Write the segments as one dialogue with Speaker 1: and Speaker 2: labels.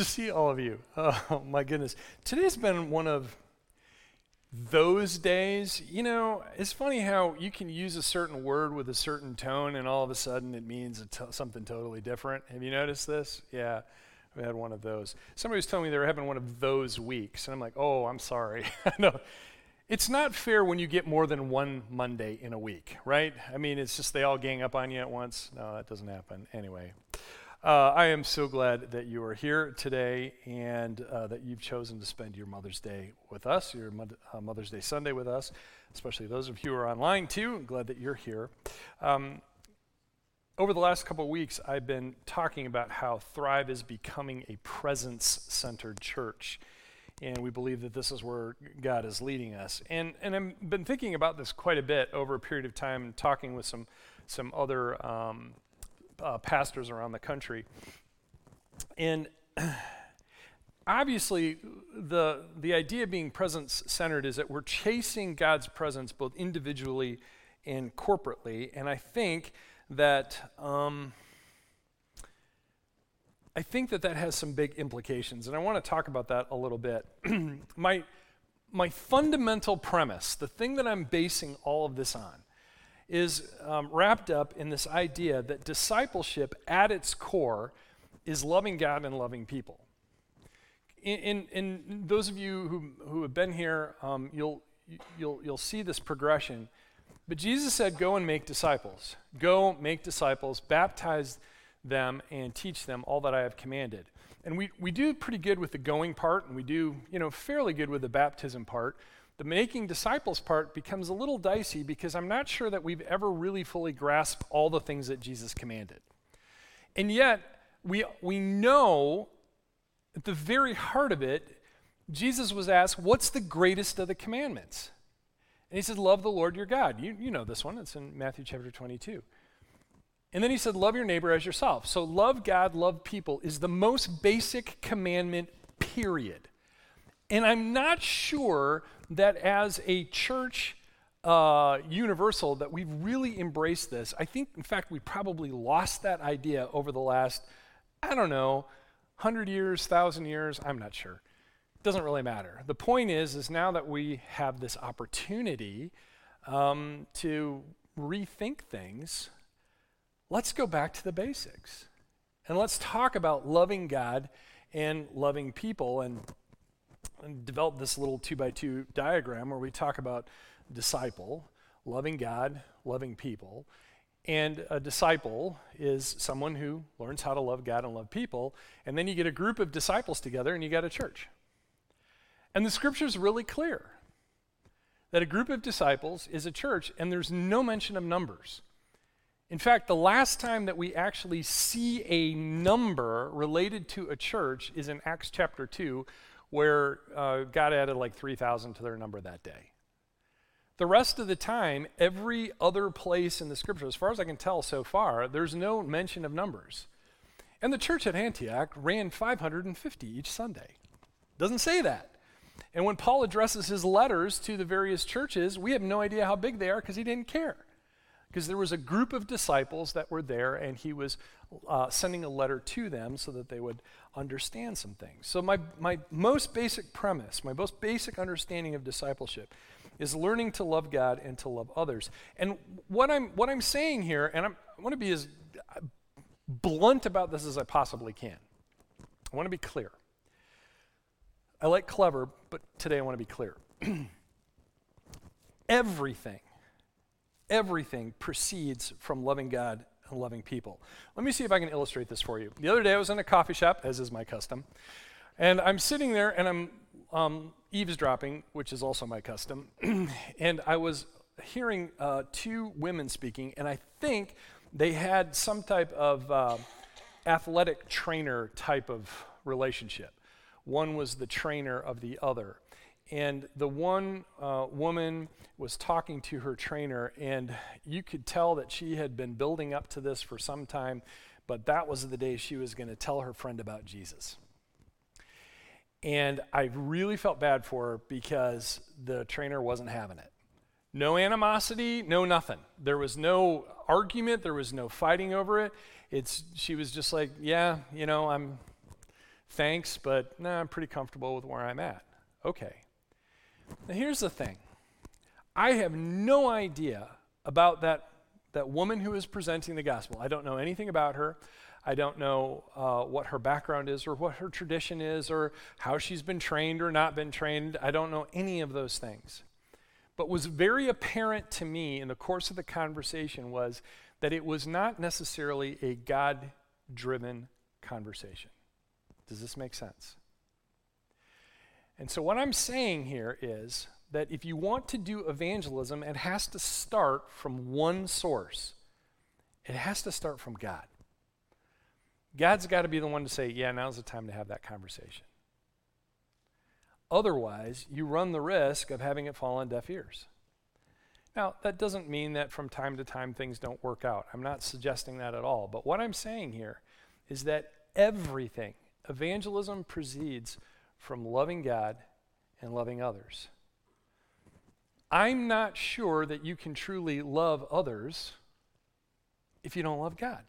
Speaker 1: to see all of you. Oh, my goodness. Today's been one of those days. You know, it's funny how you can use a certain word with a certain tone and all of a sudden it means something totally different. Have you noticed this? Yeah. We had one of those. Somebody was telling me they were having one of those weeks, and I'm like, oh, I'm sorry. no, it's not fair when you get more than one Monday in a week, right? I mean, it's just they all gang up on you at once. No, that doesn't happen. Anyway, uh, I am so glad that you are here today and uh, that you've chosen to spend your Mother's Day with us, your uh, Mother's Day Sunday with us, especially those of you who are online too. I'm glad that you're here. Um, over the last couple of weeks, I've been talking about how Thrive is becoming a presence centered church and we believe that this is where God is leading us. And and I've been thinking about this quite a bit over a period of time, talking with some some other um, uh, pastors around the country, and. obviously the the idea of being presence centered is that we're chasing God's presence both individually and corporately and I think that um, I think that that has some big implications, and I want to talk about that a little bit. my, my fundamental premise, the thing that I'm basing all of this on, is um, wrapped up in this idea that discipleship at its core is loving God and loving people. In, in, in those of you who, who have been here, um, you'll, you'll, you'll see this progression. But Jesus said, Go and make disciples. Go make disciples, baptize them and teach them all that I have commanded. And we, we do pretty good with the going part, and we do, you know, fairly good with the baptism part. The making disciples part becomes a little dicey because I'm not sure that we've ever really fully grasped all the things that Jesus commanded. And yet, we, we know at the very heart of it, Jesus was asked, What's the greatest of the commandments? And he said, Love the Lord your God. You, you know this one, it's in Matthew chapter 22. And then he said, Love your neighbor as yourself. So, love God, love people is the most basic commandment, period. And I'm not sure that as a church uh, universal that we've really embraced this. I think, in fact, we probably lost that idea over the last, I don't know, 100 years, 1,000 years, I'm not sure. It doesn't really matter. The point is, is now that we have this opportunity um, to rethink things, let's go back to the basics. And let's talk about loving God and loving people and, and develop this little two by two diagram where we talk about disciple, loving God, loving people. And a disciple is someone who learns how to love God and love people. And then you get a group of disciples together and you got a church. And the scripture is really clear that a group of disciples is a church, and there's no mention of numbers. In fact, the last time that we actually see a number related to a church is in Acts chapter 2, where uh, God added like 3,000 to their number that day. The rest of the time, every other place in the scripture, as far as I can tell so far, there's no mention of numbers. And the church at Antioch ran 550 each Sunday. Doesn't say that. And when Paul addresses his letters to the various churches, we have no idea how big they are because he didn't care because there was a group of disciples that were there and he was uh, sending a letter to them so that they would understand some things. So, my, my most basic premise, my most basic understanding of discipleship is learning to love God and to love others. And what I'm, what I'm saying here, and I'm, I want to be as blunt about this as I possibly can, I want to be clear. I like clever, but today I want to be clear. Everything everything proceeds from loving God loving people. Let me see if I can illustrate this for you. The other day I was in a coffee shop, as is my custom, and I'm sitting there and I'm um, eavesdropping, which is also my custom, and I was hearing uh, two women speaking, and I think they had some type of uh, athletic trainer type of relationship. One was the trainer of the other and the one uh, woman was talking to her trainer, and you could tell that she had been building up to this for some time, but that was the day she was going to tell her friend about Jesus. And I really felt bad for her because the trainer wasn't having it. No animosity, no nothing. There was no argument, there was no fighting over it. It's she was just like, "Yeah, you know, I'm Thanks, but nah, I'm pretty comfortable with where I'm at. Okay. Now, here's the thing I have no idea about that, that woman who is presenting the gospel. I don't know anything about her. I don't know uh, what her background is or what her tradition is or how she's been trained or not been trained. I don't know any of those things. But was very apparent to me in the course of the conversation was that it was not necessarily a God driven conversation. Does this make sense? And so, what I'm saying here is that if you want to do evangelism, it has to start from one source. It has to start from God. God's got to be the one to say, yeah, now's the time to have that conversation. Otherwise, you run the risk of having it fall on deaf ears. Now, that doesn't mean that from time to time things don't work out. I'm not suggesting that at all. But what I'm saying here is that everything, evangelism proceeds from loving God and loving others. I'm not sure that you can truly love others if you don't love God.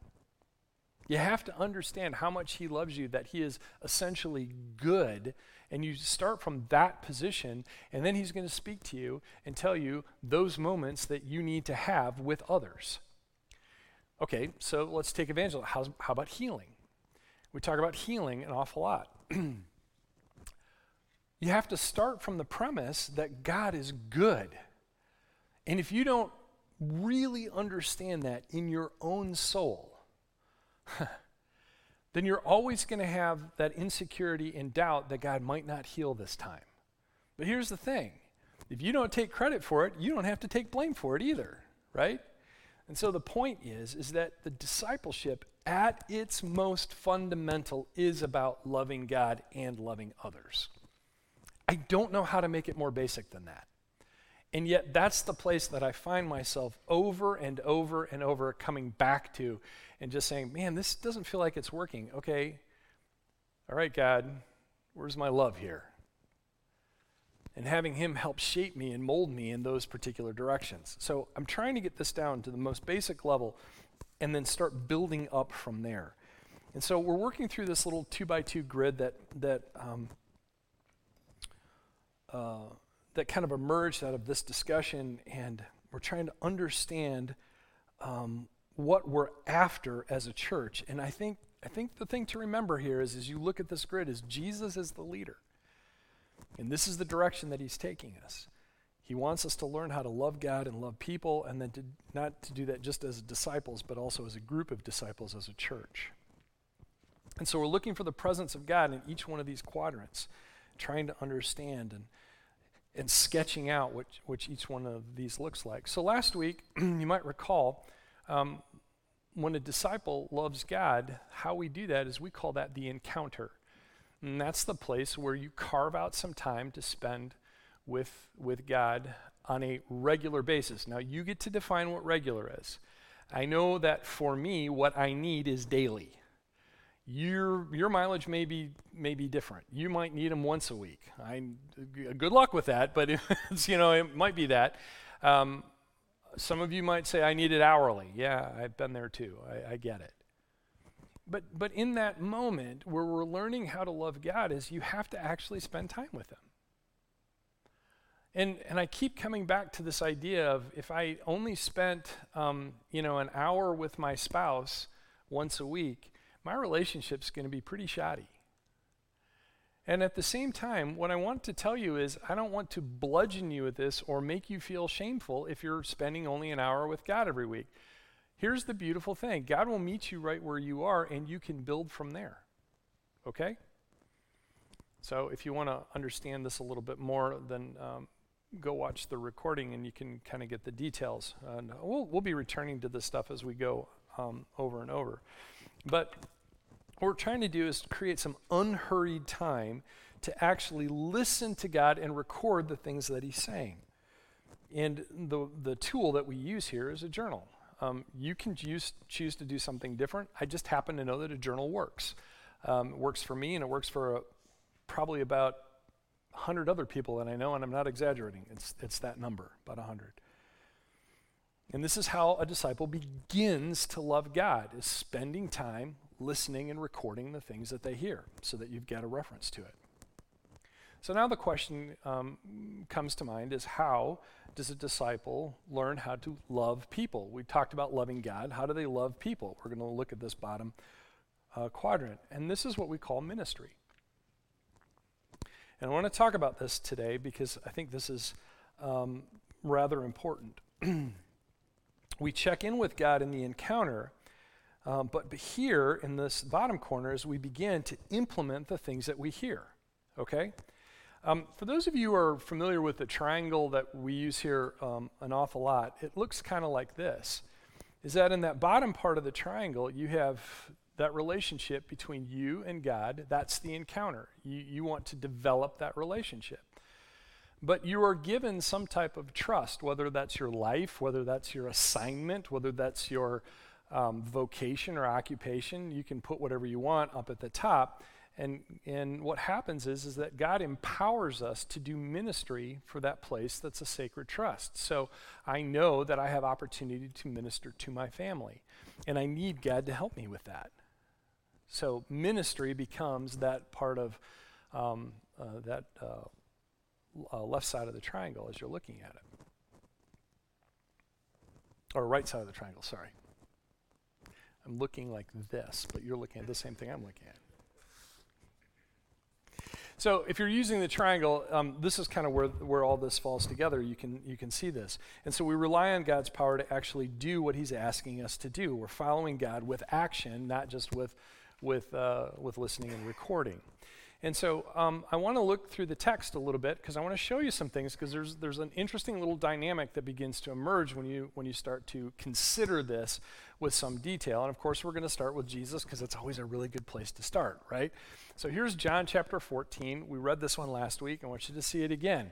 Speaker 1: You have to understand how much He loves you, that He is essentially good. And you start from that position, and then He's going to speak to you and tell you those moments that you need to have with others. Okay, so let's take evangelism. How, how about healing? We talk about healing an awful lot. you have to start from the premise that God is good. And if you don't really understand that in your own soul, then you're always going to have that insecurity and doubt that God might not heal this time. But here's the thing if you don't take credit for it, you don't have to take blame for it either, right? And so the point is is that the discipleship at its most fundamental is about loving God and loving others. I don't know how to make it more basic than that. And yet that's the place that I find myself over and over and over coming back to and just saying, man, this doesn't feel like it's working. Okay, all right, God, where's my love here? And having Him help shape me and mold me in those particular directions. So I'm trying to get this down to the most basic level and then start building up from there. And so we're working through this little two by two grid that, that, um, uh, that kind of emerged out of this discussion, and we're trying to understand um, what we're after as a church. And I think, I think the thing to remember here is as you look at this grid is Jesus is the leader. And this is the direction that he's taking us. He wants us to learn how to love God and love people, and then to, not to do that just as disciples, but also as a group of disciples, as a church. And so we're looking for the presence of God in each one of these quadrants, trying to understand and, and sketching out what, which each one of these looks like. So last week, you might recall, um, when a disciple loves God, how we do that is we call that the encounter. And that's the place where you carve out some time to spend with, with God on a regular basis. Now, you get to define what regular is. I know that for me, what I need is daily. Your, your mileage may be, may be different. You might need them once a week. I, good luck with that, but it's, you know, it might be that. Um, some of you might say, I need it hourly. Yeah, I've been there too. I, I get it. But, but in that moment where we're learning how to love God is you have to actually spend time with Him. And, and I keep coming back to this idea of if I only spent, um, you know, an hour with my spouse once a week, my relationship's going to be pretty shoddy. And at the same time, what I want to tell you is I don't want to bludgeon you with this or make you feel shameful if you're spending only an hour with God every week. Here's the beautiful thing God will meet you right where you are, and you can build from there. Okay? So if you want to understand this a little bit more, then um, go watch the recording and you can kind of get the details. And we'll, we'll be returning to this stuff as we go um, over and over. But what we're trying to do is create some unhurried time to actually listen to God and record the things that He's saying. And the, the tool that we use here is a journal. Um, you can use, choose to do something different. I just happen to know that a journal works. Um, it works for me and it works for a, probably about 100 other people that I know, and I'm not exaggerating. It's, it's that number, about 100. And this is how a disciple begins to love God, is spending time listening and recording the things that they hear so that you've got a reference to it. So now the question um, comes to mind is how does a disciple learn how to love people? We talked about loving God. How do they love people? We're going to look at this bottom uh, quadrant. And this is what we call ministry. And I want to talk about this today because I think this is um, rather important. we check in with God in the encounter, um, but here in this bottom corner, as we begin to implement the things that we hear, okay? Um, for those of you who are familiar with the triangle that we use here um, an awful lot, it looks kind of like this. Is that in that bottom part of the triangle, you have that relationship between you and God. That's the encounter. You, you want to develop that relationship. But you are given some type of trust, whether that's your life, whether that's your assignment, whether that's your um, vocation or occupation. You can put whatever you want up at the top. And, and what happens is, is that God empowers us to do ministry for that place that's a sacred trust. So I know that I have opportunity to minister to my family, and I need God to help me with that. So ministry becomes that part of um, uh, that uh, uh, left side of the triangle as you're looking at it. Or right side of the triangle, sorry. I'm looking like this, but you're looking at the same thing I'm looking at. So if you're using the triangle, um, this is kind of where, where all this falls together. You can, you can see this. And so we rely on God's power to actually do what he's asking us to do. We're following God with action, not just with, with, uh, with listening and recording. And so um, I want to look through the text a little bit because I want to show you some things because there's, there's an interesting little dynamic that begins to emerge when you, when you start to consider this with some detail. And of course, we're going to start with Jesus because it's always a really good place to start, right? So here's John chapter 14. We read this one last week. I want you to see it again.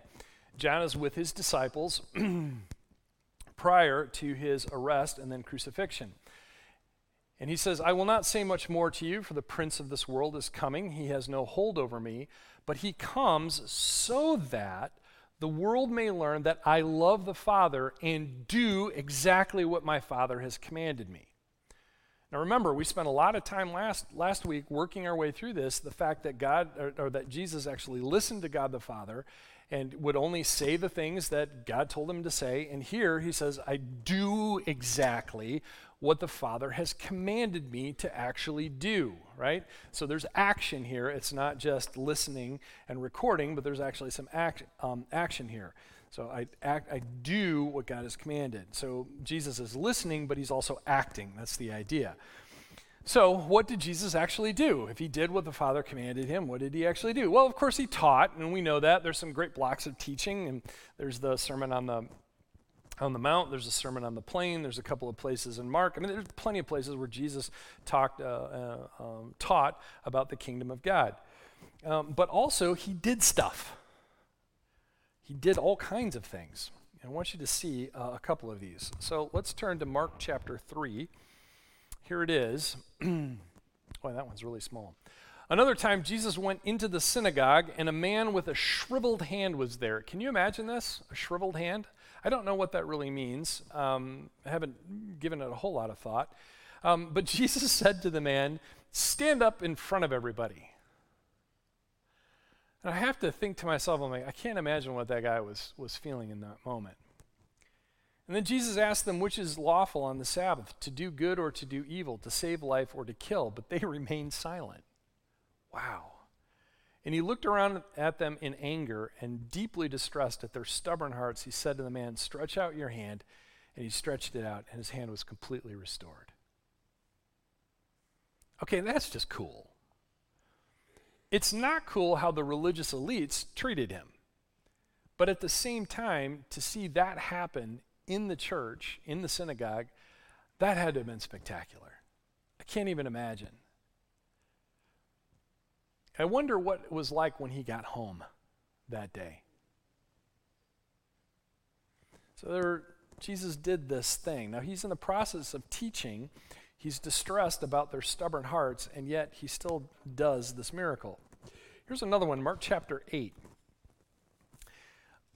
Speaker 1: John is with his disciples prior to his arrest and then crucifixion. And he says, I will not say much more to you, for the prince of this world is coming. He has no hold over me, but he comes so that the world may learn that I love the Father and do exactly what my Father has commanded me. Now remember, we spent a lot of time last, last week working our way through this, the fact that God or, or that Jesus actually listened to God the Father and would only say the things that God told him to say. And here he says, I do exactly what the Father has commanded me to actually do, right? So there's action here. It's not just listening and recording, but there's actually some act, um, action here. So I act, I do what God has commanded. So Jesus is listening, but he's also acting. That's the idea. So, what did Jesus actually do? If he did what the Father commanded him, what did he actually do? Well, of course, he taught, and we know that. There's some great blocks of teaching, and there's the Sermon on the on the Mount. There's a sermon on the plain. There's a couple of places in Mark. I mean, there's plenty of places where Jesus talked, uh, uh, um, taught about the kingdom of God. Um, but also, he did stuff. He did all kinds of things. And I want you to see uh, a couple of these. So let's turn to Mark chapter 3. Here it is. Boy, that one's really small. Another time, Jesus went into the synagogue, and a man with a shriveled hand was there. Can you imagine this? A shriveled hand? I don't know what that really means. Um, I haven't given it a whole lot of thought. Um, but Jesus said to the man, Stand up in front of everybody. And I have to think to myself, I'm like, I can't imagine what that guy was, was feeling in that moment. And then Jesus asked them, Which is lawful on the Sabbath, to do good or to do evil, to save life or to kill? But they remained silent. Wow. And he looked around at them in anger and deeply distressed at their stubborn hearts. He said to the man, Stretch out your hand. And he stretched it out, and his hand was completely restored. Okay, that's just cool. It's not cool how the religious elites treated him. But at the same time, to see that happen in the church, in the synagogue, that had to have been spectacular. I can't even imagine. I wonder what it was like when he got home that day. So there, Jesus did this thing. Now he's in the process of teaching. He's distressed about their stubborn hearts, and yet he still does this miracle. Here's another one, Mark chapter 8.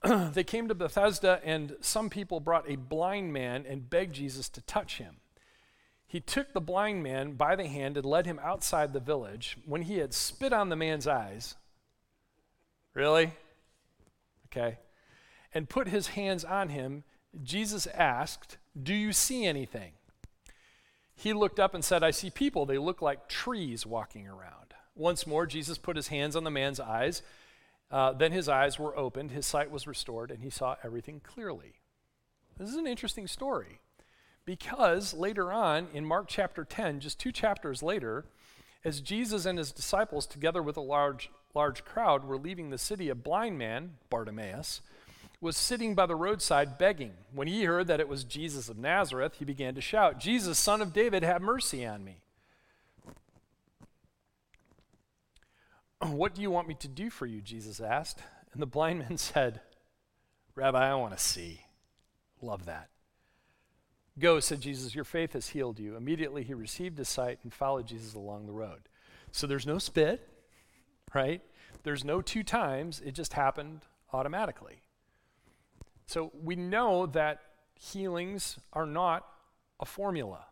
Speaker 1: they came to Bethesda, and some people brought a blind man and begged Jesus to touch him. He took the blind man by the hand and led him outside the village. When he had spit on the man's eyes, really? Okay. And put his hands on him, Jesus asked, Do you see anything? He looked up and said, I see people. They look like trees walking around. Once more, Jesus put his hands on the man's eyes. Uh, then his eyes were opened, his sight was restored, and he saw everything clearly. This is an interesting story. Because later on in Mark chapter 10, just two chapters later, as Jesus and his disciples, together with a large, large crowd, were leaving the city, a blind man, Bartimaeus, was sitting by the roadside begging. When he heard that it was Jesus of Nazareth, he began to shout, Jesus, son of David, have mercy on me. What do you want me to do for you? Jesus asked. And the blind man said, Rabbi, I want to see. Love that. Go, said Jesus, your faith has healed you. Immediately he received his sight and followed Jesus along the road. So there's no spit, right? There's no two times. It just happened automatically. So we know that healings are not a formula.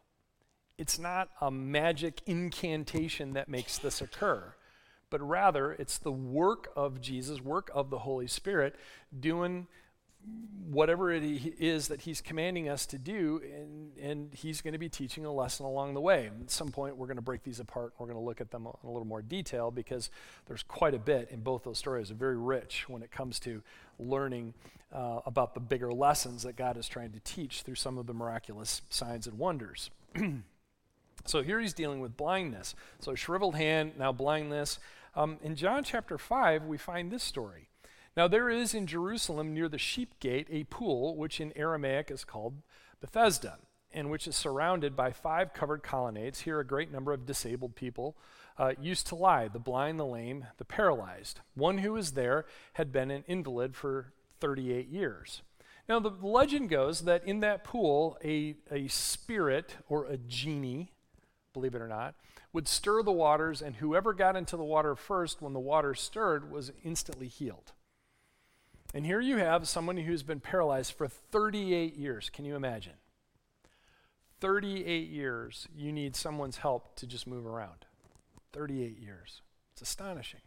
Speaker 1: It's not a magic incantation that makes this occur, but rather it's the work of Jesus, work of the Holy Spirit, doing whatever it is that he's commanding us to do, and, and he's going to be teaching a lesson along the way. At some point, we're going to break these apart. and We're going to look at them in a little more detail because there's quite a bit in both those stories. They're very rich when it comes to learning uh, about the bigger lessons that God is trying to teach through some of the miraculous signs and wonders. so here he's dealing with blindness. So shriveled hand, now blindness. Um, in John chapter 5, we find this story. Now, there is in Jerusalem near the sheep gate a pool, which in Aramaic is called Bethesda, and which is surrounded by five covered colonnades. Here, a great number of disabled people uh, used to lie the blind, the lame, the paralyzed. One who was there had been an invalid for 38 years. Now, the legend goes that in that pool, a, a spirit or a genie, believe it or not, would stir the waters, and whoever got into the water first when the water stirred was instantly healed. And here you have someone who's been paralyzed for 38 years. Can you imagine? 38 years, you need someone's help to just move around. 38 years. It's astonishing.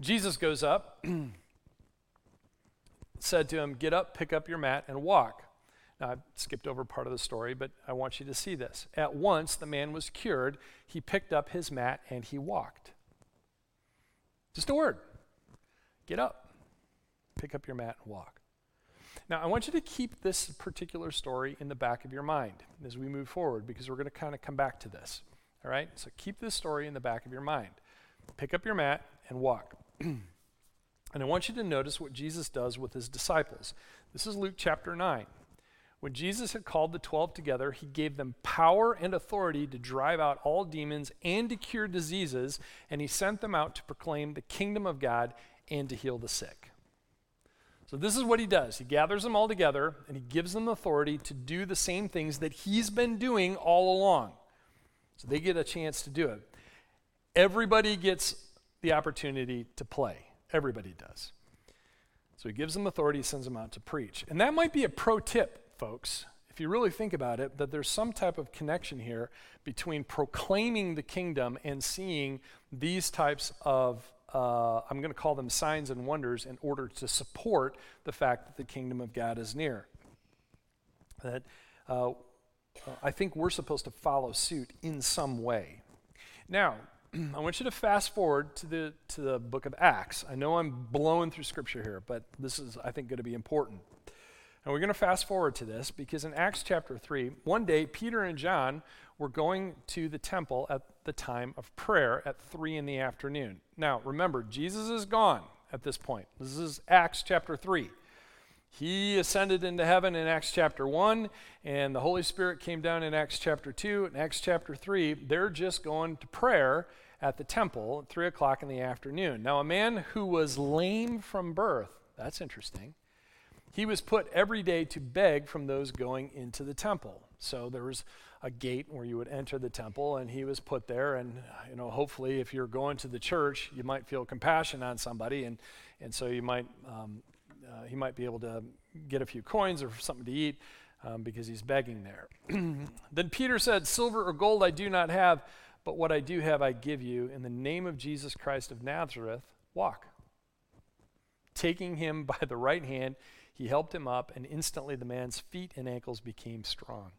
Speaker 1: Jesus goes up, said to him, Get up, pick up your mat, and walk. Now, I've skipped over part of the story, but I want you to see this. At once, the man was cured. He picked up his mat and he walked. Just a word. Get up pick up your mat and walk. Now, I want you to keep this particular story in the back of your mind as we move forward because we're going to kind of come back to this. All right? So keep this story in the back of your mind. Pick up your mat and walk. and I want you to notice what Jesus does with his disciples. This is Luke chapter 9. When Jesus had called the twelve together, he gave them power and authority to drive out all demons and to cure diseases, and he sent them out to proclaim the kingdom of God and to heal the sick. So, this is what he does. He gathers them all together and he gives them authority to do the same things that he's been doing all along. So, they get a chance to do it. Everybody gets the opportunity to play. Everybody does. So, he gives them authority, sends them out to preach. And that might be a pro tip, folks, if you really think about it, that there's some type of connection here between proclaiming the kingdom and seeing these types of uh, I'm going to call them signs and wonders in order to support the fact that the kingdom of God is near. That uh, I think we're supposed to follow suit in some way. Now, I want you to fast forward to the, to the book of Acts. I know I'm blowing through scripture here, but this is, I think, going to be important. And we're going to fast forward to this because in Acts chapter 3, one day Peter and John were going to the temple at the time of prayer at 3 in the afternoon. Now, remember, Jesus is gone at this point. This is Acts chapter 3. He ascended into heaven in Acts chapter 1, and the Holy Spirit came down in Acts chapter 2. In Acts chapter 3, they're just going to prayer at the temple at 3 o'clock in the afternoon. Now, a man who was lame from birth, that's interesting, he was put every day to beg from those going into the temple. So there was a gate where you would enter the temple, and he was put there. And you know, hopefully, if you're going to the church, you might feel compassion on somebody, and and so you might um, uh, he might be able to get a few coins or something to eat. um, because he's begging there. then Peter said, Silver or gold I do not have, but what I do have I give you. In the name of Jesus Christ of Nazareth, walk. Taking him by the right hand, he helped him up, and instantly the man's feet and ankles became strong.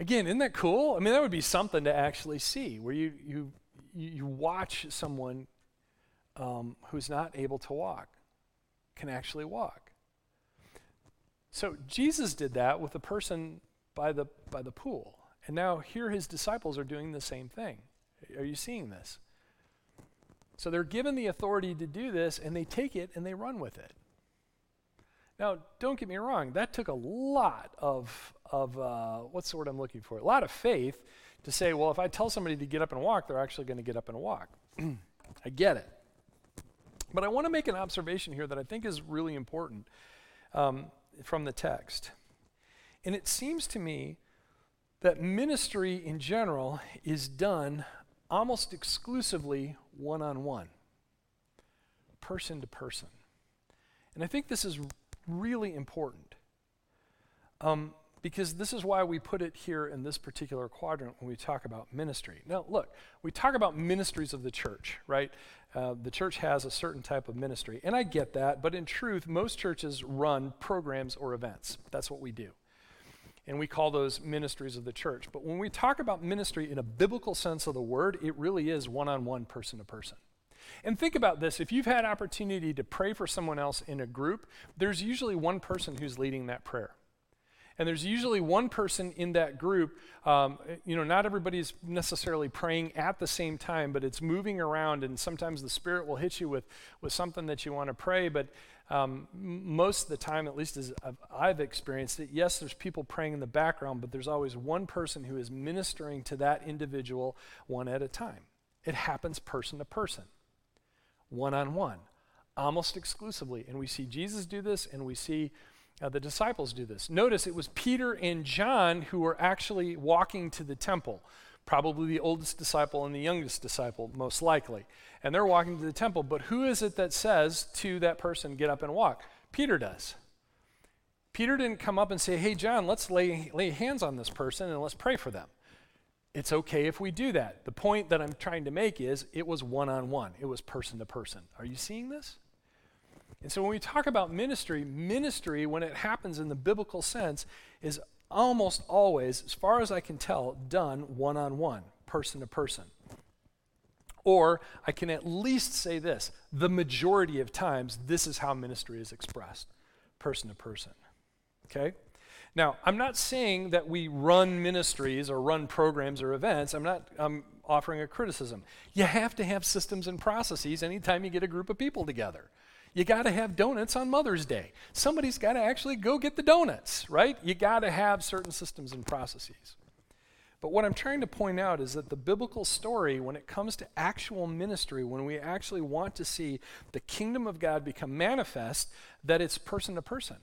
Speaker 1: Again, isn't that cool? I mean, that would be something to actually see, where you, you, you watch someone um, who's not able to walk can actually walk. So Jesus did that with a person by the, by the pool. And now here his disciples are doing the same thing. Are you seeing this? So they're given the authority to do this, and they take it and they run with it. Now, don't get me wrong, that took a lot of, of uh, what's the word I'm looking for? A lot of faith to say, well, if I tell somebody to get up and walk, they're actually going to get up and walk. I get it. But I want to make an observation here that I think is really important um, from the text. And it seems to me that ministry in general is done almost exclusively one on one, person to person. And I think this is really important um, because this is why we put it here in this particular quadrant when we talk about ministry. Now, look, we talk about ministries of the church, right? Uh, the church has a certain type of ministry, and I get that, but in truth, most churches run programs or events. That's what we do and we call those ministries of the church. But when we talk about ministry in a biblical sense of the word, it really is one on one, person to person. And think about this if you've had opportunity to pray for someone else in a group, there's usually one person who's leading that prayer. And there's usually one person in that group. Um, you know, not everybody's necessarily praying at the same time, but it's moving around, and sometimes the Spirit will hit you with, with something that you want to pray. But um, most of the time, at least as I've experienced it, yes, there's people praying in the background, but there's always one person who is ministering to that individual one at a time. It happens person to person, one on one, almost exclusively. And we see Jesus do this, and we see uh, the disciples do this. Notice it was Peter and John who were actually walking to the temple probably the oldest disciple and the youngest disciple, most likely. And they're walking to the temple. But who is it that says to that person, get up and walk? Peter does. Peter didn't come up and say, hey, John, let's lay, lay hands on this person and let's pray for them. It's okay if we do that. The point that I'm trying to make is it was one on one, it was person to person. Are you seeing this? And so when we talk about ministry, ministry, when it happens in the biblical sense, is almost always, as far as I can tell, done one on one, person to person. Or I can at least say this the majority of times, this is how ministry is expressed, person to person. Okay? Now, I'm not saying that we run ministries or run programs or events. I'm not I'm offering a criticism. You have to have systems and processes anytime you get a group of people together. You got to have donuts on Mother's Day. Somebody's got to actually go get the donuts, right? You got to have certain systems and processes. But what I'm trying to point out is that the biblical story, when it comes to actual ministry, when we actually want to see the kingdom of God become manifest, that it's person to person.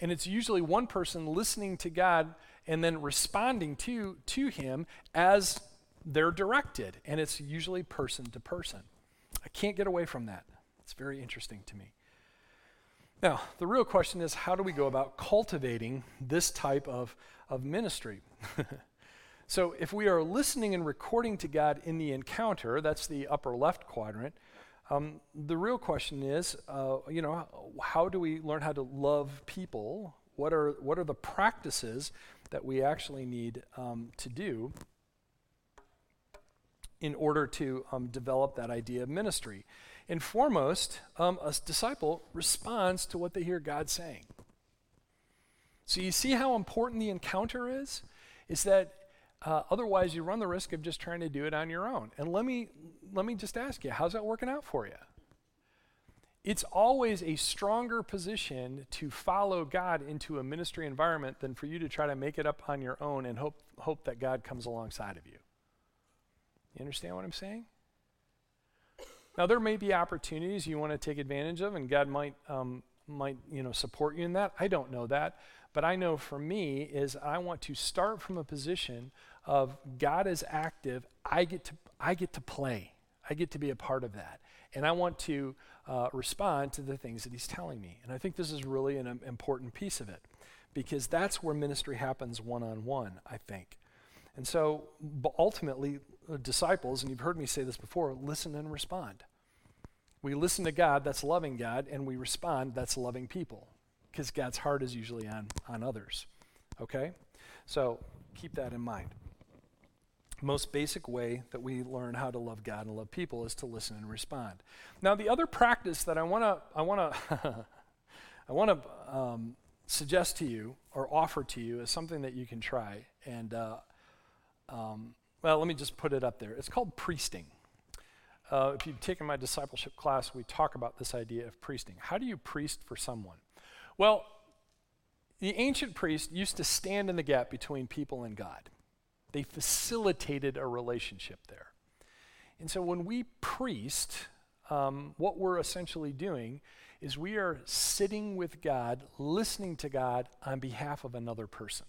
Speaker 1: And it's usually one person listening to God and then responding to, to Him as they're directed. And it's usually person to person. I can't get away from that. It's very interesting to me. Now, the real question is how do we go about cultivating this type of, of ministry? so, if we are listening and recording to God in the encounter, that's the upper left quadrant, um, the real question is, uh, you know, how do we learn how to love people? What are, what are the practices that we actually need um, to do in order to um, develop that idea of ministry? And foremost, um, a disciple responds to what they hear God saying. So you see how important the encounter is? Is that uh, otherwise you run the risk of just trying to do it on your own. And let me, let me just ask you, how's that working out for you? It's always a stronger position to follow God into a ministry environment than for you to try to make it up on your own and hope, hope that God comes alongside of you. You understand what I'm saying? Now, there may be opportunities you want to take advantage of, and God might, um, might you know, support you in that. I don't know that. But I know for me is I want to start from a position of God is active. I get to, I get to play. I get to be a part of that. And I want to uh, respond to the things that he's telling me. And I think this is really an um, important piece of it because that's where ministry happens one on one, I think. And so ultimately, uh, disciples, and you've heard me say this before, listen and respond. We listen to God, that's loving God, and we respond, that's loving people, because God's heart is usually on, on others. Okay? So keep that in mind. Most basic way that we learn how to love God and love people is to listen and respond. Now, the other practice that I want to I want to I want to um, suggest to you or offer to you is something that you can try. And uh, um, well, let me just put it up there. It's called priesting. Uh, if you've taken my discipleship class, we talk about this idea of priesting. How do you priest for someone? Well, the ancient priest used to stand in the gap between people and God. They facilitated a relationship there. And so when we priest, um, what we're essentially doing is we are sitting with God, listening to God on behalf of another person.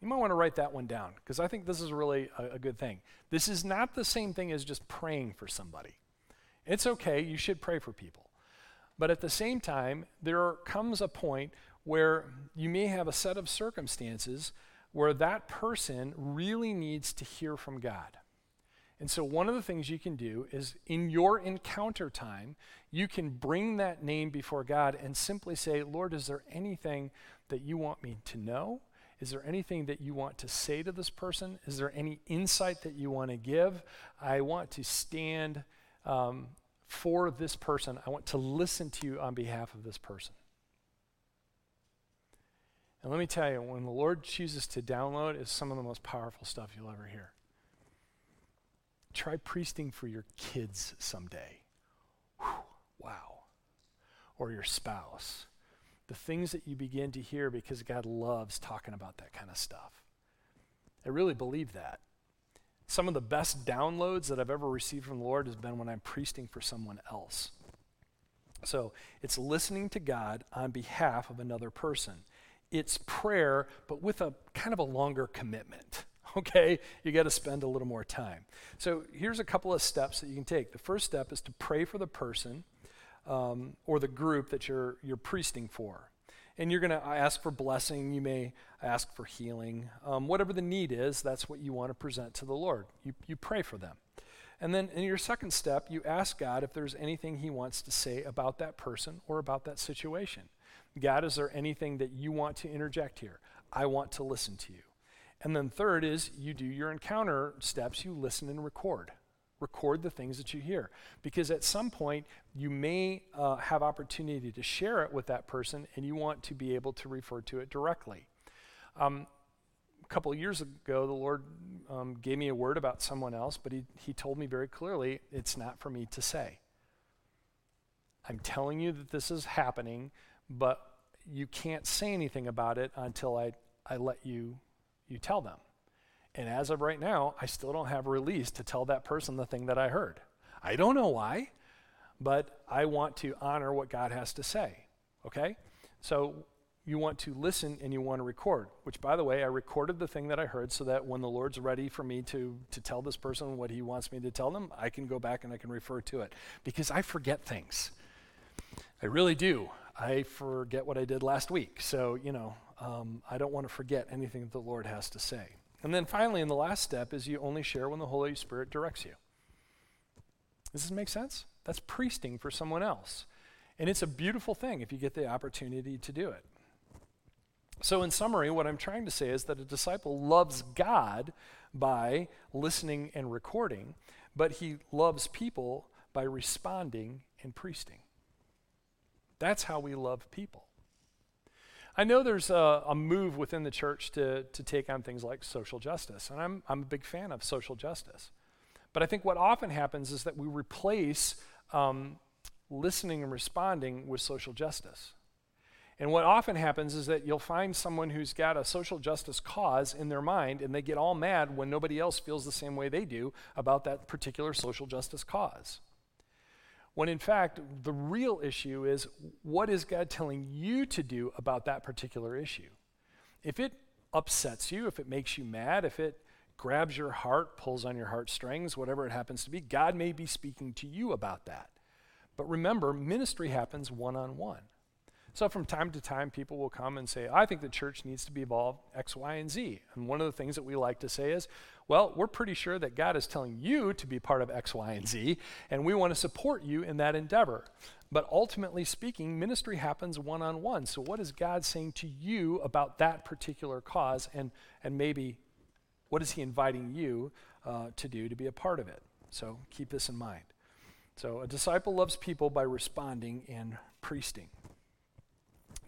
Speaker 1: You might want to write that one down because I think this is really a, a, good thing. This is not the same thing as just praying for somebody. It's okay, you should pray for people. But at the same time, there comes a point where you may have a set of circumstances where that person really needs to hear from God. And so, one of the things you can do is in your encounter time, you can bring that name before God and simply say, Lord, is there anything that you want me to know? Is there anything that you want to say to this person? Is there any insight that you want to give? I want to stand um, for this person. I want to listen to you on behalf of this person. And let me tell you, when the Lord chooses to download, is some of the most powerful stuff you'll ever hear. Try priesting for your kids someday. Whew, wow. Or your spouse the things that you begin to hear because God loves talking about that kind of stuff. I really believe that. Some of the best downloads that I've ever received from the Lord has been when I'm priesting for someone else. So it's listening to God on behalf of another person. It's prayer, but with a kind of a longer commitment. Okay? You got to spend a little more time. So here's a couple of steps that you can take. The first step is to pray for the person um, or the group that you're, you're priesting for. And you're going to ask for blessing. You may ask for healing. Um, whatever the need is, that's what you want to present to the Lord. You, you pray for them. And then in your second step, you ask God if there's anything He wants to say about that person or about that situation. God, is there anything that you want to interject here? I want to listen to you. And then third is you do your encounter steps, you listen and record. Record the things that you hear. Because at some point you may uh, have opportunity to share it with that person and you want to be able to refer to it directly. Um, a couple years ago the lord um, gave me a word about someone else but he, he told me very clearly it's not for me to say. I'm telling you that this is happening but you can't say anything about it until i, I let you you tell them and as of right now, I still don't have a release to tell that person the thing that I heard. I don't know why, but I want to honor what God has to say. Okay? So you want to listen and you want to record, which, by the way, I recorded the thing that I heard so that when the Lord's ready for me to, to tell this person what he wants me to tell them, I can go back and I can refer to it. Because I forget things. I really do. I forget what I did last week. So, you know, um, I don't want to forget anything that the Lord has to say. And then finally, in the last step, is you only share when the Holy Spirit directs you. Does this make sense? That's priesting for someone else. And it's a beautiful thing if you get the opportunity to do it. So, in summary, what I'm trying to say is that a disciple loves God by listening and recording, but he loves people by responding and priesting. That's how we love people. I know there's a, a, move within the church to, to take on things like social justice, and I'm, I'm a big fan of social justice. But I think what often happens is that we replace um, listening and responding with social justice. And what often happens is that you'll find someone who's got a social justice cause in their mind, and they get all mad when nobody else feels the same way they do about that particular social justice cause. When in fact, the real issue is what is God telling you to do about that particular issue? If it upsets you, if it makes you mad, if it grabs your heart, pulls on your heartstrings, whatever it happens to be, God may be speaking to you about that. But remember, ministry happens one on one. So from time to time, people will come and say, I think the church needs to be involved X, Y, and Z. And one of the things that we like to say is, well, we're pretty sure that God is telling you to be part of X, Y, and Z, and we want to support you in that endeavor. But ultimately speaking, ministry happens one on one. So, what is God saying to you about that particular cause? And, and maybe what is He inviting you uh, to do to be a part of it? So, keep this in mind. So, a disciple loves people by responding and priesting.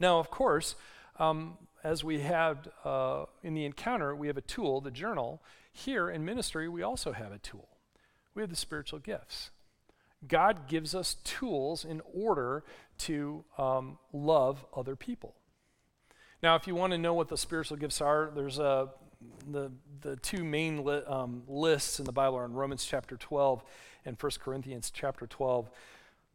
Speaker 1: Now, of course, um, as we had uh, in the encounter, we have a tool, the journal. Here in ministry, we also have a tool. We have the spiritual gifts. God gives us tools in order to um, love other people. Now, if you want to know what the spiritual gifts are, there's a, the, the two main li- um, lists in the Bible are in Romans chapter 12 and 1 Corinthians chapter 12.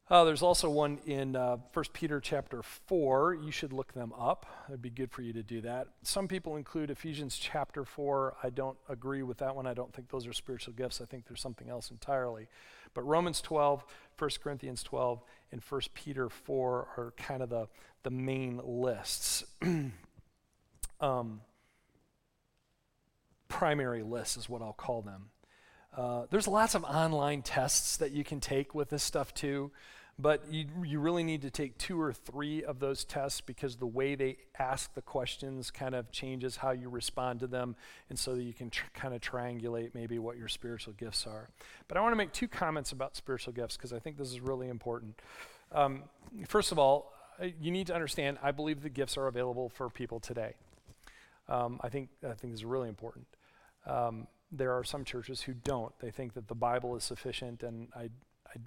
Speaker 1: Uh, there's also one in uh, 1 Peter chapter 4. You should look them up. It'd be good for you to do that. Some people include Ephesians chapter 4. I don't agree with that one. I don't think those are spiritual gifts. I think there's something else entirely. But Romans 12, 1 Corinthians 12, and 1 Peter 4 are kind of the, the main lists. um, primary lists is what I'll call them. Uh, there's lots of online tests that you can take with this stuff too, but you, you really need to take two or three of those tests because the way they ask the questions kind of changes how you respond to them, and so that you can tr- kind of triangulate maybe what your spiritual gifts are. But I want to make two comments about spiritual gifts because I think this is really important. Um, first of all, you need to understand I believe the gifts are available for people today. Um, I think I think this is really important. Um, there are some churches who don't. They think that the Bible is sufficient, and I, I,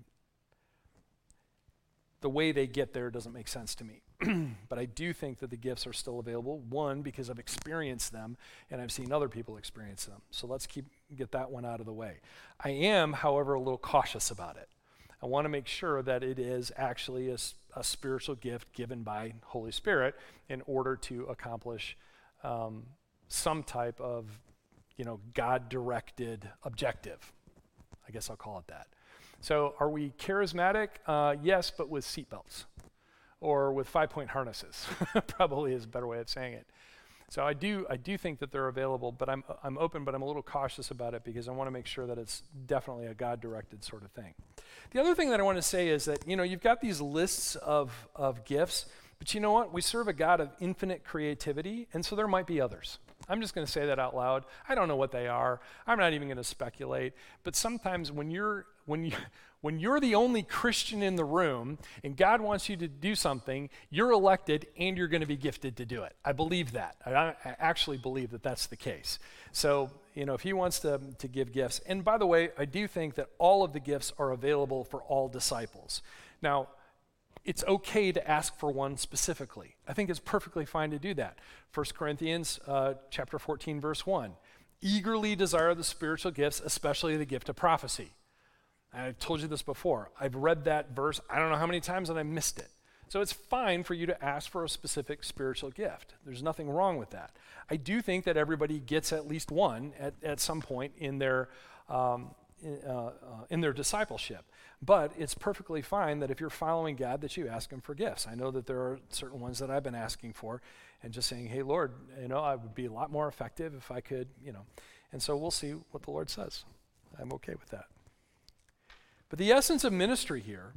Speaker 1: the way they get there doesn't make sense to me. but I do think that the gifts are still available. One, because I've experienced them, and I've seen other people experience them. So let's keep get that one out of the way. I am, however, a little cautious about it. I want to make sure that it is actually a, a, spiritual gift given by Holy Spirit in order to accomplish um, some type of you know, God directed objective. I guess I'll call it that. So, are we charismatic? Uh, yes, but with seatbelts or with five point harnesses, probably is a better way of saying it. So, I do, I do think that they're available, but I'm, I'm open, but I'm a little cautious about it because I want to make sure that it's definitely a God directed sort of thing. The other thing that I want to say is that, you know, you've got these lists of, of gifts, but you know what? We serve a God of infinite creativity, and so there might be others. I'm just going to say that out loud. I don't know what they are. I'm not even going to speculate. But sometimes when you're when you when you're the only Christian in the room and God wants you to do something, you're elected and you're going to be gifted to do it. I believe that. I, I actually believe that that's the case. So, you know, if he wants to, to give gifts, and by the way, I do think that all of the gifts are available for all disciples. Now, it's okay to ask for one specifically. I think it's perfectly fine to do that. 1 Corinthians uh, chapter 14, verse 1. Eagerly desire the spiritual gifts, especially the gift of prophecy. I've told you this before. I've read that verse, I don't know how many times, and I missed it. So it's fine for you to ask for a specific spiritual gift. There's nothing wrong with that. I do think that everybody gets at least one at, at some point in their, um, in, uh, uh, in their discipleship. But it's perfectly fine that if you're following God, that you ask Him for gifts. I know that there are certain ones that I've been asking for, and just saying, "Hey, Lord, you know, I would be a lot more effective if I could, you know." And so we'll see what the Lord says. I'm okay with that. But the essence of ministry here,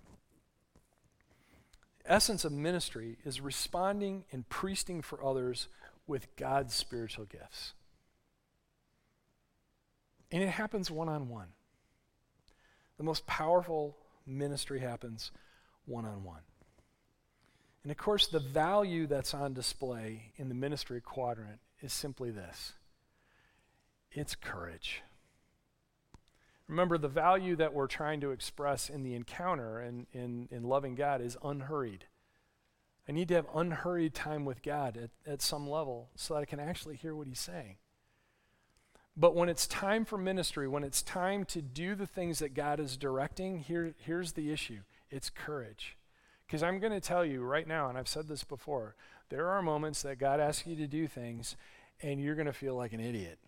Speaker 1: essence of ministry is responding and priesting for others with God's spiritual gifts. And it happens one on one. The most powerful ministry happens one on one. And of course, the value that's on display in the ministry quadrant is simply this it's courage. Remember, the value that we're trying to express in the encounter and in, in loving God is unhurried. I need to have unhurried time with God at, at some level so that I can actually hear what He's saying. But when it's time for ministry, when it's time to do the things that God is directing, here, here's the issue it's courage. Because I'm going to tell you right now, and I've said this before, there are moments that God asks you to do things and you're going to feel like an idiot.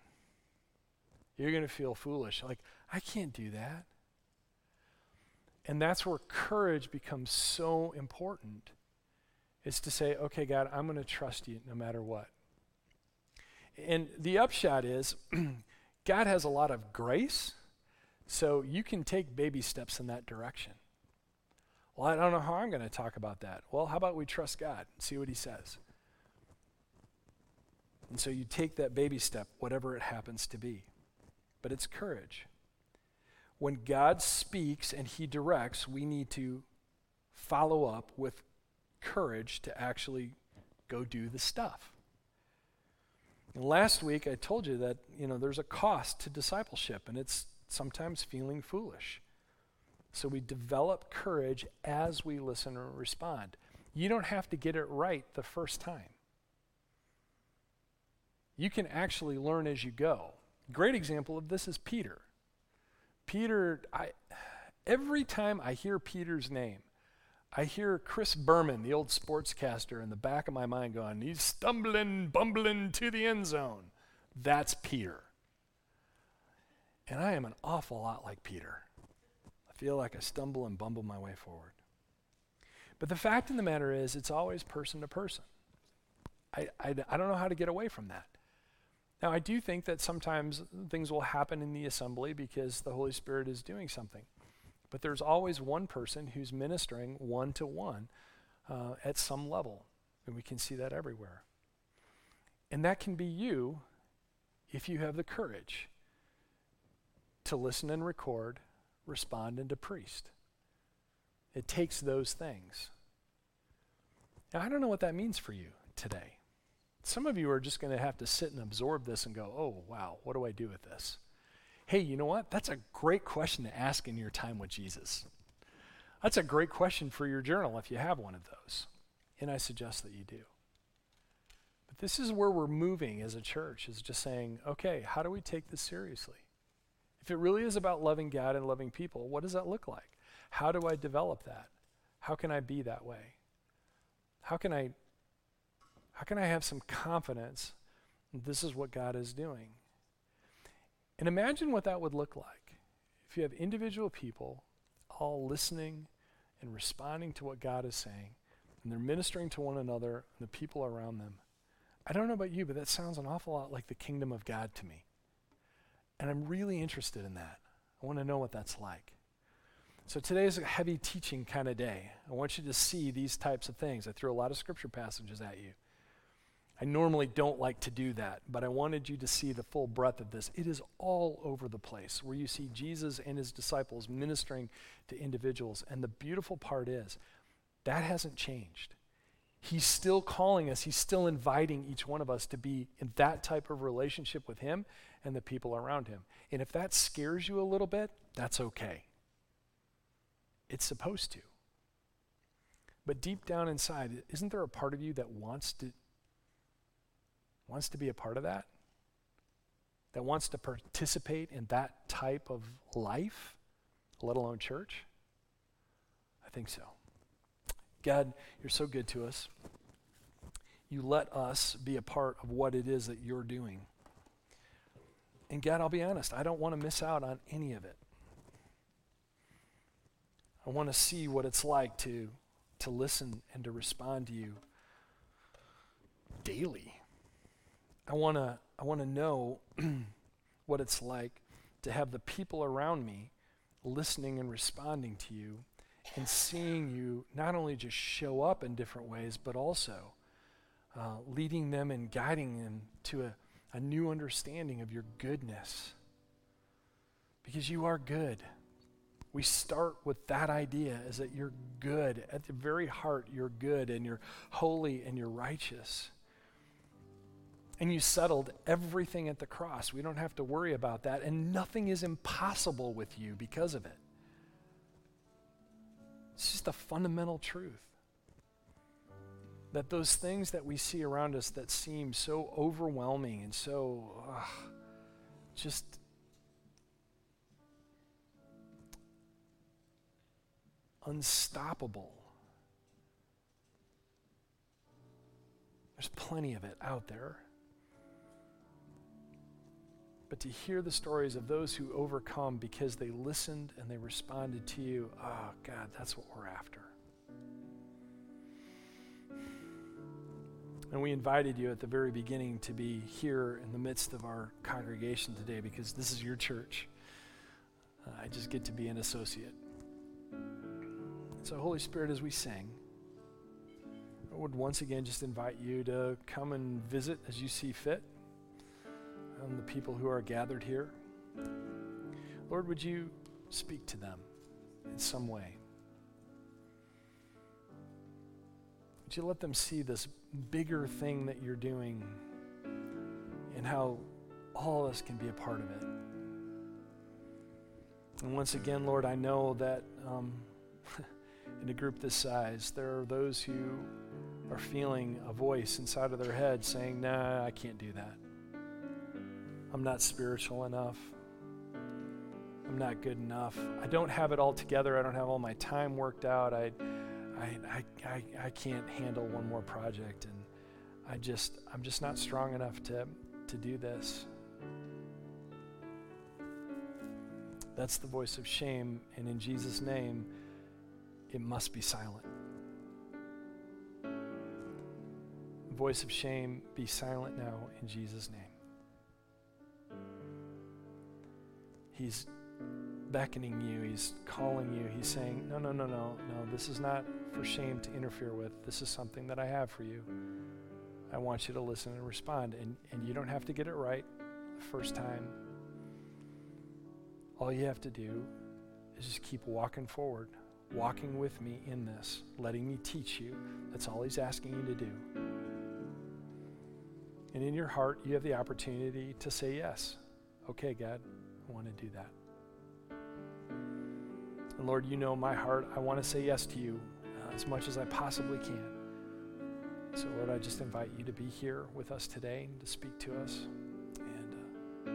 Speaker 1: You're going to feel foolish. Like, I can't do that. And that's where courage becomes so important. It's to say, okay, God, I'm going to trust you no matter what. And the upshot is, God has a lot of grace, so you can take baby steps in that direction. Well, I don't know how I'm going to talk about that. Well, how about we trust God and see what He says? And so you take that baby step, whatever it happens to be. But it's courage. When God speaks and He directs, we need to follow up with courage to actually go do the stuff. Last week I told you that, you know, there's a cost to discipleship and it's sometimes feeling foolish. So we develop courage as we listen and respond. You don't have to get it right the first time. You can actually learn as you go. Great example of this is Peter. Peter, I, every time I hear Peter's name, I hear Chris Berman, the old sportscaster, in the back of my mind going, he's stumbling, bumbling to the end zone. That's Peter. And I am an awful lot like Peter. I feel like I stumble and bumble my way forward. But the fact of the matter is, it's always person to person. I, I, I don't know how to get away from that. Now, I do think that sometimes things will happen in the assembly because the Holy Spirit is doing something. But there's always one person who's ministering one to one at some level. And we can see that everywhere. And that can be you if you have the courage to listen and record, respond, and to priest. It takes those things. Now, I don't know what that means for you today. Some of you are just going to have to sit and absorb this and go, oh, wow, what do I do with this? Hey, you know what? That's a great question to ask in your time with Jesus. That's a great question for your journal if you have one of those. And I suggest that you do. But this is where we're moving as a church, is just saying, okay, how do we take this seriously? If it really is about loving God and loving people, what does that look like? How do I develop that? How can I be that way? How can I how can I have some confidence this is what God is doing? And imagine what that would look like if you have individual people all listening and responding to what God is saying, and they're ministering to one another and the people around them. I don't know about you, but that sounds an awful lot like the kingdom of God to me. And I'm really interested in that. I want to know what that's like. So today is a heavy teaching kind of day. I want you to see these types of things. I threw a lot of scripture passages at you. I normally don't like to do that, but I wanted you to see the full breadth of this. It is all over the place where you see Jesus and his disciples ministering to individuals. And the beautiful part is that hasn't changed. He's still calling us, he's still inviting each one of us to be in that type of relationship with him and the people around him. And if that scares you a little bit, that's okay. It's supposed to. But deep down inside, isn't there a part of you that wants to wants to be a part of that? That wants to participate in that type of life, let alone church? I think so. God, you're so good to us. You let us be a part of what it is that you're doing. And God, I'll be honest, I don't want to miss out on any of it. I want to see what it's like to, to listen and to respond to you daily. I want to I want to know what it's like to have the people around me listening and responding to you and seeing you not only just show up in different ways, but also uh, leading them and guiding them to a, a new understanding of your goodness. Because you are good. We start with that idea is that you're good. At the very heart, you're good and you're holy and you're righteous. And you settled everything at the cross. We don't have to worry about that. And nothing is impossible with you because of it. It's just a fundamental truth that those things that we see around us that seem so overwhelming and so just unstoppable. There's plenty of it out there. But to hear the stories of those who overcome because they listened and they responded to you. Oh, God, that's what we're after. And we invited you at the very beginning to be here in the midst of our congregation today because this is your church. Uh, I just get to be an associate. So, Holy Spirit, as we sing, I would once again just invite you to come and visit as you see fit on the people who are gathered here. Lord, would you speak to them in some way? Would you let them see this bigger thing that you're doing and how all of us can be a part of it. And once again, Lord, I know that um, in a group this size, there are those who are feeling a voice inside of their head saying, Nah, I can't do that. I'm not spiritual enough. I'm not good enough. I don't have it all together. I don't have all my time worked out. I, I, I, I, can't handle one more project. And I just, I'm just not strong enough to, to do this. That's the voice of shame, and in Jesus' name, it must be silent. Voice of shame, be silent now in Jesus' name. He's beckoning you, he's calling you, he's saying, No, no, no, no, no, this is not for shame to interfere with. This is something that I have for you. I want you to listen and respond. And, and you don't have to get it right the first time. All you have to do is just keep walking forward, walking with me in this, letting me teach you. That's all He's asking you to do. And in your heart, you have the opportunity to say yes. Okay, God, I want to do that. And Lord, you know my heart. I want to say yes to you uh, as much as I possibly can. So, Lord, I just invite you to be here with us today to speak to us. And uh,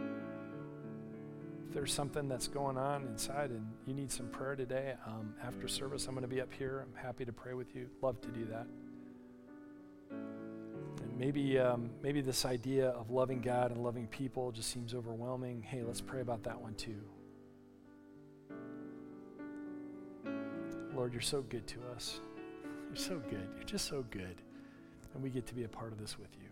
Speaker 1: if there's something that's going on inside and you need some prayer today, um, after service, I'm going to be up here. I'm happy to pray with you. Love to do that. Maybe, um, maybe this idea of loving God and loving people just seems overwhelming. Hey, let's pray about that one too. Lord, you're so good to us. You're so good. You're just so good. And we get to be a part of this with you.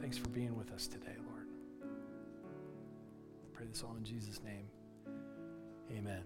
Speaker 1: Thanks for being with us today, Lord. I pray this all in Jesus' name. Amen.